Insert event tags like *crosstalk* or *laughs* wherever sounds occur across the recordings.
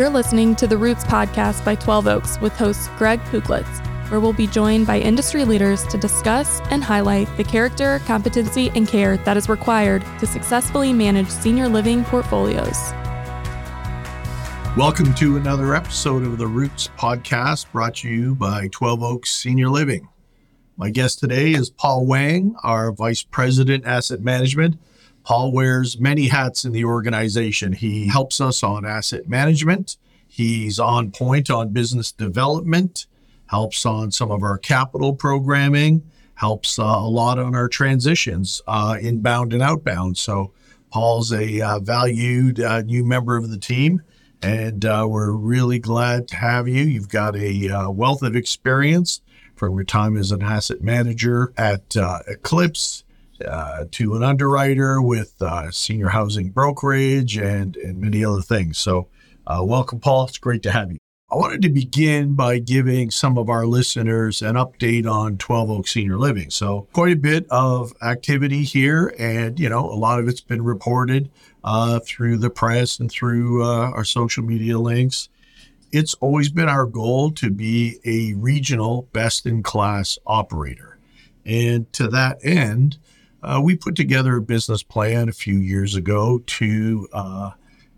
You're listening to the Roots podcast by 12 Oaks with host Greg Puklicz, where we'll be joined by industry leaders to discuss and highlight the character, competency, and care that is required to successfully manage senior living portfolios. Welcome to another episode of the Roots podcast brought to you by 12 Oaks Senior Living. My guest today is Paul Wang, our Vice President Asset Management Paul wears many hats in the organization. He helps us on asset management. He's on point on business development, helps on some of our capital programming, helps uh, a lot on our transitions, uh, inbound and outbound. So, Paul's a uh, valued uh, new member of the team, and uh, we're really glad to have you. You've got a uh, wealth of experience from your time as an asset manager at Eclipse uh, to an underwriter with uh, senior housing brokerage and, and many other things. So, uh, welcome, Paul. It's great to have you. I wanted to begin by giving some of our listeners an update on 12 Oak Senior Living. So, quite a bit of activity here, and you know, a lot of it's been reported uh, through the press and through uh, our social media links. It's always been our goal to be a regional best in class operator. And to that end, uh, we put together a business plan a few years ago to uh,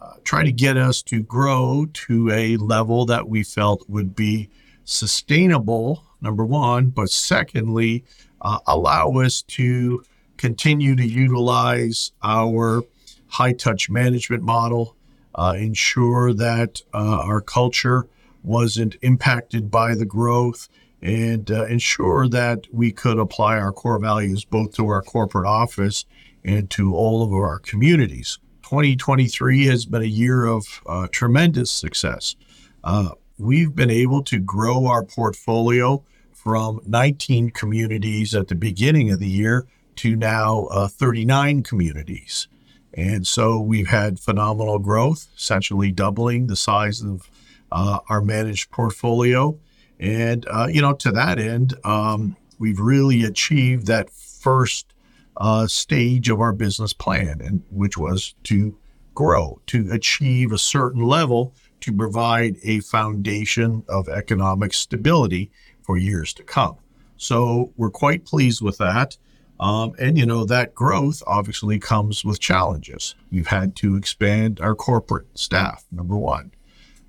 uh, try to get us to grow to a level that we felt would be sustainable, number one, but secondly, uh, allow us to continue to utilize our high touch management model, uh, ensure that our culture wasn't impacted by the growth and uh, ensure that we could apply our core values both to our corporate office and to all of our communities. 2023 has been a year of uh, tremendous success. Uh, we've been able to grow our portfolio from 19 communities at the beginning of the year to now uh, 39 communities. And so we've had phenomenal growth, essentially doubling the size of uh, our managed portfolio. And, uh, you know, to that end, um, we've really achieved that first uh, stage of our business plan, and which was to grow, to achieve a certain level to provide a foundation of economic stability for years to come. So we're quite pleased with that. Um, and, you know, that growth obviously comes with challenges. We've had to expand our corporate staff, number one.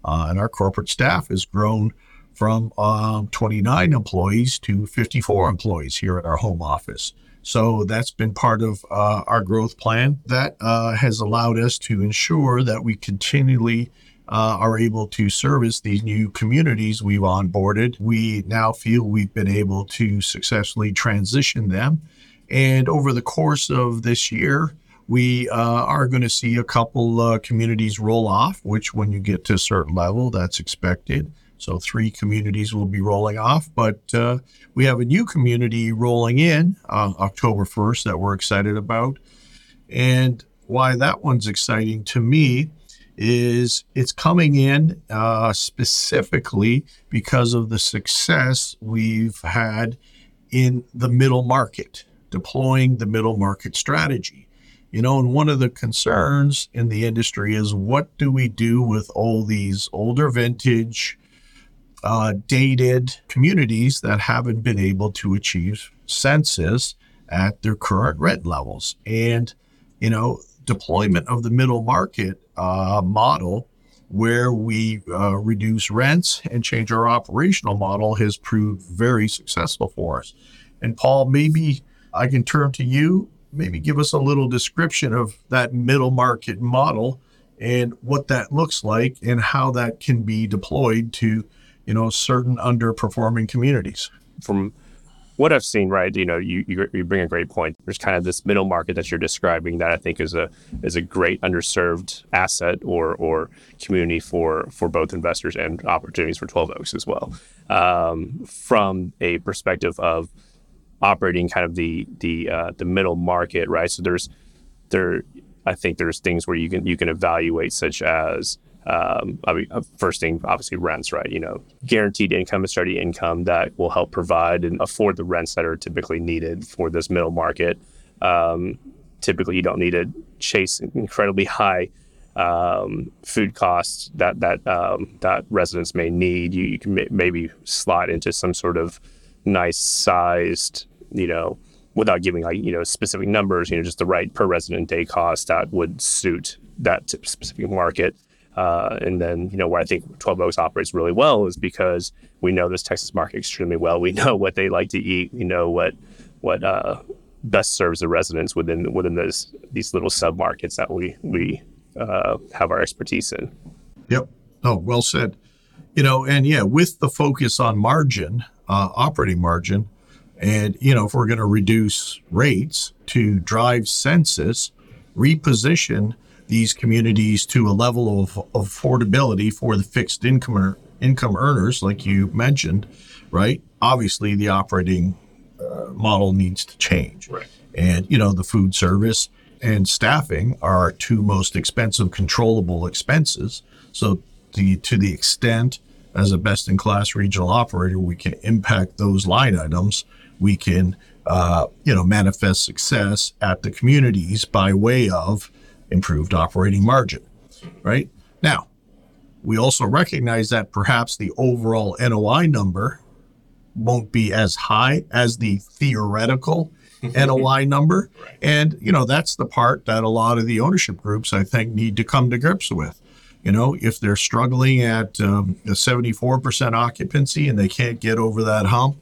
Uh, and our corporate staff has grown from um, 29 employees to 54 employees here at our home office. So that's been part of uh, our growth plan. That uh, has allowed us to ensure that we continually uh, are able to service these new communities we've onboarded. We now feel we've been able to successfully transition them. And over the course of this year, we uh, are going to see a couple uh, communities roll off, which, when you get to a certain level, that's expected. So three communities will be rolling off, but uh, we have a new community rolling in uh, October 1st that we're excited about. And why that one's exciting to me is it's coming in uh, specifically because of the success we've had in the middle market, deploying the middle market strategy. You know, and one of the concerns in the industry is what do we do with all these older vintage, uh, dated communities that haven't been able to achieve census at their current rent levels. And, you know, deployment of the middle market uh, model where we uh, reduce rents and change our operational model has proved very successful for us. And Paul, maybe I can turn to you, maybe give us a little description of that middle market model and what that looks like and how that can be deployed to you know, certain underperforming communities. From what I've seen, right, you know, you, you, you bring a great point. There's kind of this middle market that you're describing that I think is a is a great underserved asset or or community for for both investors and opportunities for 12 Oaks as well. Um, from a perspective of operating kind of the the uh, the middle market, right? So there's there, I think there's things where you can you can evaluate such as um, I mean, uh, first thing, obviously, rents, right? You know, guaranteed income and steady income that will help provide and afford the rents that are typically needed for this middle market. Um, typically, you don't need to chase incredibly high um, food costs that that um, that residents may need. You, you can maybe slot into some sort of nice sized, you know, without giving like you know specific numbers, you know, just the right per resident day cost that would suit that specific market. Uh, and then, you know, where I think 12 Oaks operates really well is because we know this Texas market extremely well. We *laughs* know what they like to eat. We know what what uh, best serves the residents within within those these little sub markets that we we uh, have our expertise in. Yep. Oh, well said. You know, and yeah, with the focus on margin, uh, operating margin, and you know, if we're going to reduce rates to drive census, reposition these communities to a level of, affordability for the fixed income income earners, like you mentioned, right? Obviously, the operating uh, model needs to change, right? And you know, the food service and staffing are our two most expensive controllable expenses. So, the, to the extent as a best in class regional operator, we can impact those line items. We can, uh, you know, manifest success at the communities by way of improved operating margin, right? Now, we also recognize that perhaps the overall NOI number won't be as high as the theoretical *laughs* NOI number. Right. And, you know, that's the part that a lot of the ownership groups, I think, need to come to grips with. You know, if they're struggling at um, a 74% occupancy and they can't get over that hump,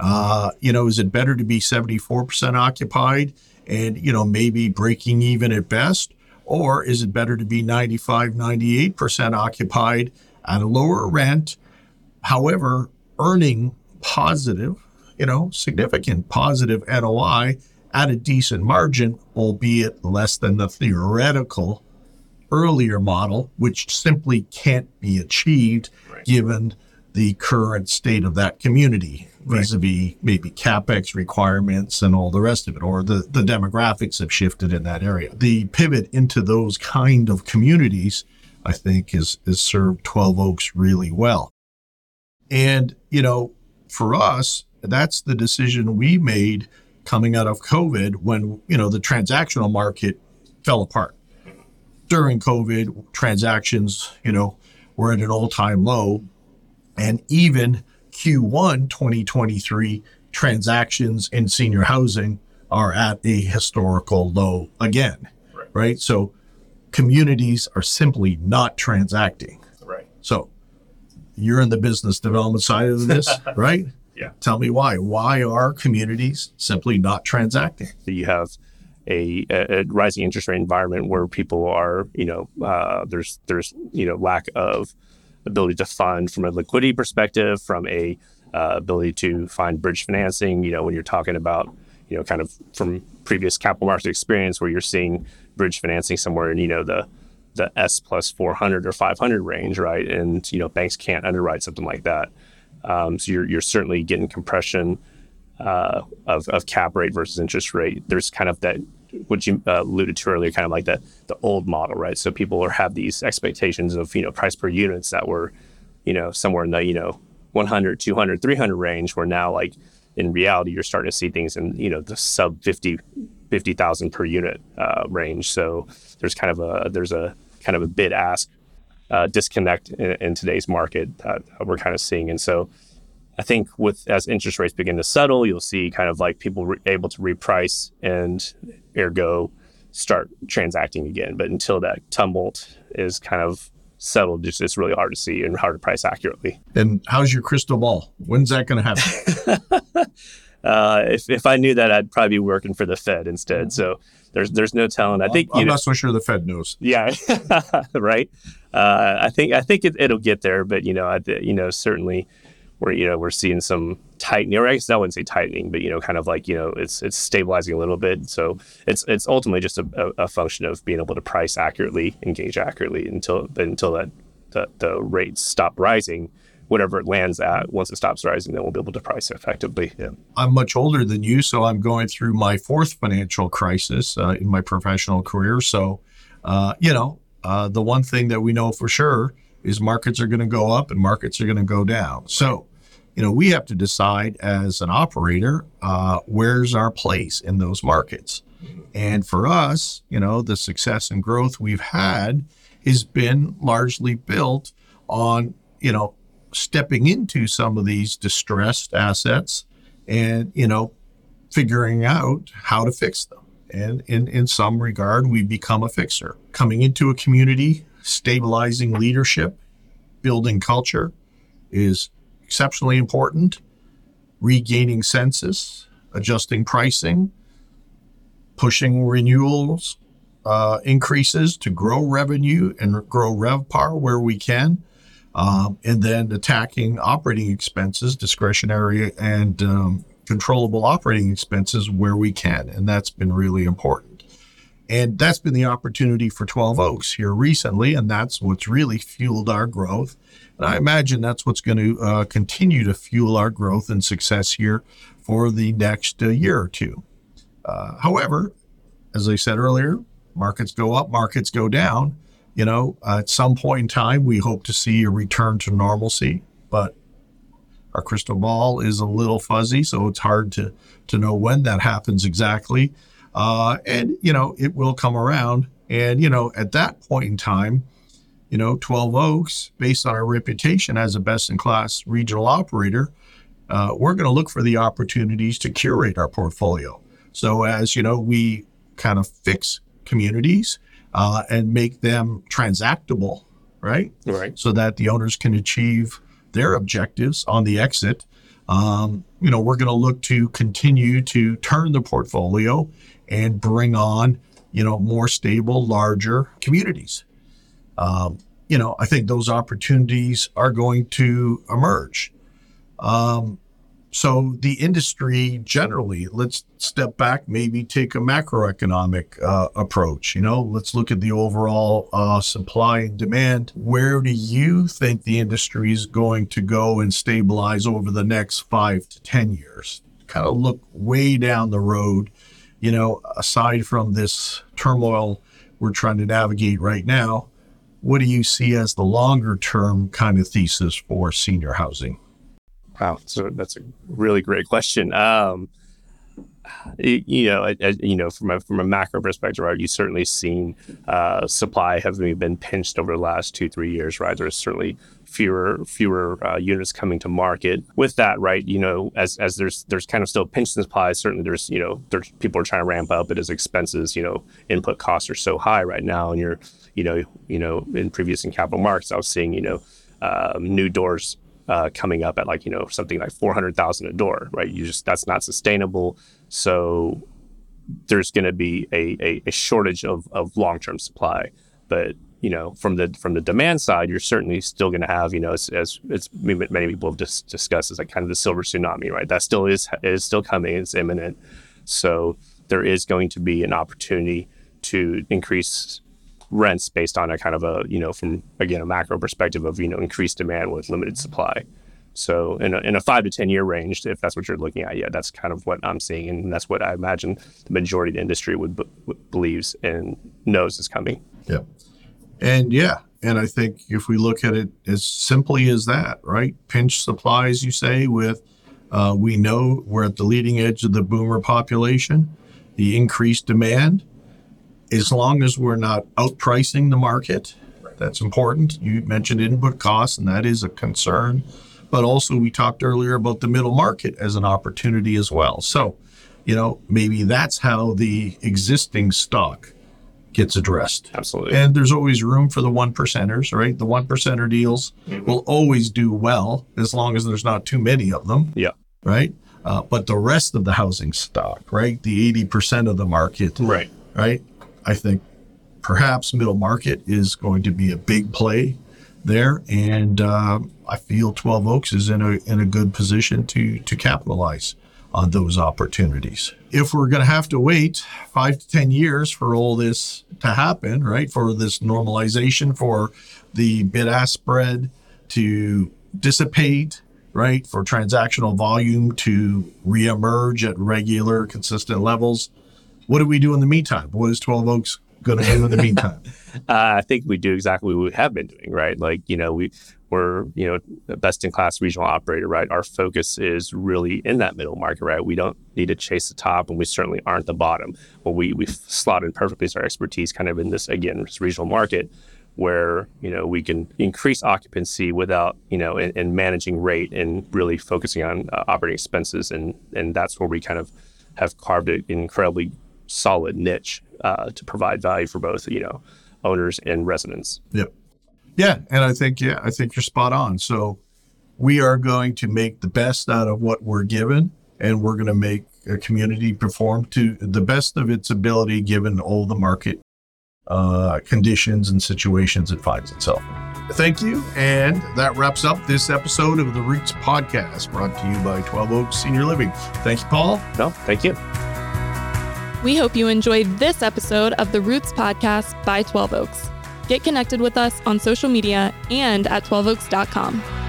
uh, you know, is it better to be 74% occupied and, you know, maybe breaking even at best? Or is it better to be 95, 98% occupied at a lower rent, however, earning positive you know, significant positive NOI at a decent margin, albeit less than the theoretical earlier model, which simply can't be achieved right. given the current state of that community vis-a-vis maybe capex requirements and all the rest of it or the, the demographics have shifted in that area the pivot into those kind of communities i think is is served 12 oaks really well and you know for us that's the decision we made coming out of COVID when, you know, the transactional market fell apart. During COVID, transactions, you know, were at an all-time low. And even Q1 2023 transactions in senior housing are at a historical low again. Right. right? So communities are simply not transacting. Right. So you're in the business development side of this, *laughs* right? Yeah. Tell me why. Why are communities simply not transacting? You have a, a, rising interest rate environment where people are, you know, uh, there's there's you know lack of ability to fund from a liquidity perspective, from a uh, ability to find bridge financing. You know, when you're talking about, you know, kind of from previous capital market experience where you're seeing bridge financing somewhere in you know the the S plus 400 or 500 range, right? And you know, banks can't underwrite something like that. Um, so you're, you're certainly getting compression uh, of, of cap rate versus interest rate. There's kind of that, what you uh, alluded to earlier, kind of like the, the old model, right? So people are, have these expectations of, you know, price per units that were, you know, somewhere in the, you know, 100, 200, 300 range, where now like in reality, you're starting to see things in, you know, the sub 50, 50,000 per unit uh, range. So there's kind of a, there's a kind of a bid ask uh, disconnect in, in, today's market that we're kind of seeing. And so I think with as interest rates begin to settle, you'll see kind of like people re- able to reprice and ergo start transacting again. But until that tumult is kind of settled, it's, it's really hard to see and hard to price accurately. And how's your crystal ball? When's that going to happen? *laughs* uh, if, if I knew that, I'd probably be working for the Fed instead. So there's there's no telling. I think I'm, I'm not so sure the Fed knows. Yeah, *laughs* right. Uh, I think I think it, will get there, but you know, I, you know, certainly we're you know we're seeing some tightening, or I guess I wouldn't say tightening, but you know, kind of like you know, it's it's stabilizing a little bit. So it's it's ultimately just a, a function of being able to price accurately, engage accurately until until that the, the rates stop rising whatever it lands at. Once it stops rising, then we'll be able to price effectively. Yeah. I'm much older than you, so I'm going through my fourth financial crisis uh, in my professional career. So, uh, you know, uh, the one thing that we know for sure is markets are going to go up and markets are going to go down. So, you know, we have to decide as an operator uh, where's our place in those markets. And for us, you know, the success and growth we've had has been largely built on, you know, stepping into some of these distressed assets and, you know, figuring out how to fix them. And in, in some regard, we become a fixer. Coming into a community, stabilizing leadership, building culture is exceptionally important. Regaining census, adjusting pricing, pushing renewals, uh, increases to grow revenue and grow RevPAR where we can, um, and then attacking operating expenses, discretionary and um, controllable operating expenses where we can. And that's been really important. And that's been the opportunity for 12 Oaks here recently. And that's what's really fueled our growth. And I imagine that's what's going to uh, continue to fuel our growth and success here for the next uh, year or two. Uh, however, as I said earlier, markets go up, markets go down. You know, at some point in time, we hope to see a return to normalcy, but our crystal ball is a little fuzzy, so it's hard to to know when that happens exactly. Uh, and you know, it will come around. And you know, at that point in time, you know, 12 Oaks, based on our reputation as a best-in-class regional operator, uh, we're going to look for the opportunities to curate our portfolio. So as you know, we kind of fix communities uh, and make them transactable, right? Right. So that the owners can achieve their objectives on the exit. Um, you know, we're going to look to continue to turn the portfolio and bring on, you know, more stable, larger communities. Um, you know, I think those opportunities are going to emerge. Um, so the industry generally, let's step back, maybe take a macroeconomic uh, approach. You know, let's look at the overall uh, supply and demand. Where do you think the industry is going to go and stabilize over the next five to ten years? Kind of look way down the road. You know, aside from this turmoil we're trying to navigate right now, what do you see as the longer term kind of thesis for senior housing? Wow, so that's a really great question. Um, you know, as, you know, from a from a macro perspective, right? You've certainly seen uh, supply having been pinched over the last two three years, right? There's certainly fewer fewer uh, units coming to market. With that, right? You know, as as there's there's kind of still pinch supply. Certainly, there's you know, there's people are trying to ramp up, but as expenses, you know, input costs are so high right now, and you're you know, you know, in previous in capital markets, I was seeing you know. Um, new doors uh, coming up at like you know something like 400,000 a door, right? You just that's not sustainable. So there's going to be a, a, a, shortage of, of long-term supply. But you know from the from the demand side, you're certainly still going to have you know as, as it's many people have just discussed as like kind of the silver tsunami, right? That still is is still coming. It's imminent. So there is going to be an opportunity to increase rents based on a kind of a you know from again a macro perspective of you know increased demand with limited supply. So in a, in a five to ten year range, if that's what you're looking at, yeah, that's kind of what I'm seeing, and that's what I imagine the majority of the industry would, would believes and knows is coming. Yeah, and yeah, and I think if we look at it as simply as that, right? Pinch supplies, you say, with uh, we know we're at the leading edge of the boomer population, the increased demand as long as we're not outpricing the market, that's important. You mentioned input costs, and that is a concern. But also, we talked earlier about the middle market as an opportunity as well. So, you know, maybe that's how the existing stock gets addressed. Absolutely. And there's always room for the one percenters, right? The one percenter deals mm-hmm. will always do well as long as there's not too many of them. Yeah. Right. Uh, but the rest of the housing stock, right? The 80% of the market. Right. Right I think perhaps middle market is going to be a big play there, and uh, I feel 12 Oaks is in a in a good position to to capitalize on those opportunities. If we're going to have to wait five to 10 years for all this to happen, right, for this normalization, for the bid ask spread to dissipate, right, for transactional volume to reemerge at regular, consistent levels, what do we do in the meantime? What is 12 Oaks going to do in the meantime? uh, *laughs* I think we do exactly what we have been doing, right? Like, you know, we, we're, you know, best in class regional operator, right? Our focus is really in that middle market, right? We don't need to chase the top and we certainly aren't the bottom. What we, we've slotted perfectly is our expertise kind of in this, again, this regional market. where you know we can increase occupancy without you know and, and managing rate and really focusing on uh, operating expenses and and that's where we kind of have carved an incredibly solid niche uh, to provide value for both you know owners and residents. Yep. Yeah, and I think yeah, I think you're spot on. So we are going to make the best out of what we're given, and we're going to make a community perform to the best of its ability given all the market uh, conditions and situations it finds itself. Thank you. And that wraps up this episode of the Roots Podcast brought to you by 12 Oaks Senior Living. Thank you, Paul. No, thank you. We hope you enjoyed this episode of the Roots Podcast by 12 Oaks. Get connected with us on social media and at 12oaks.com.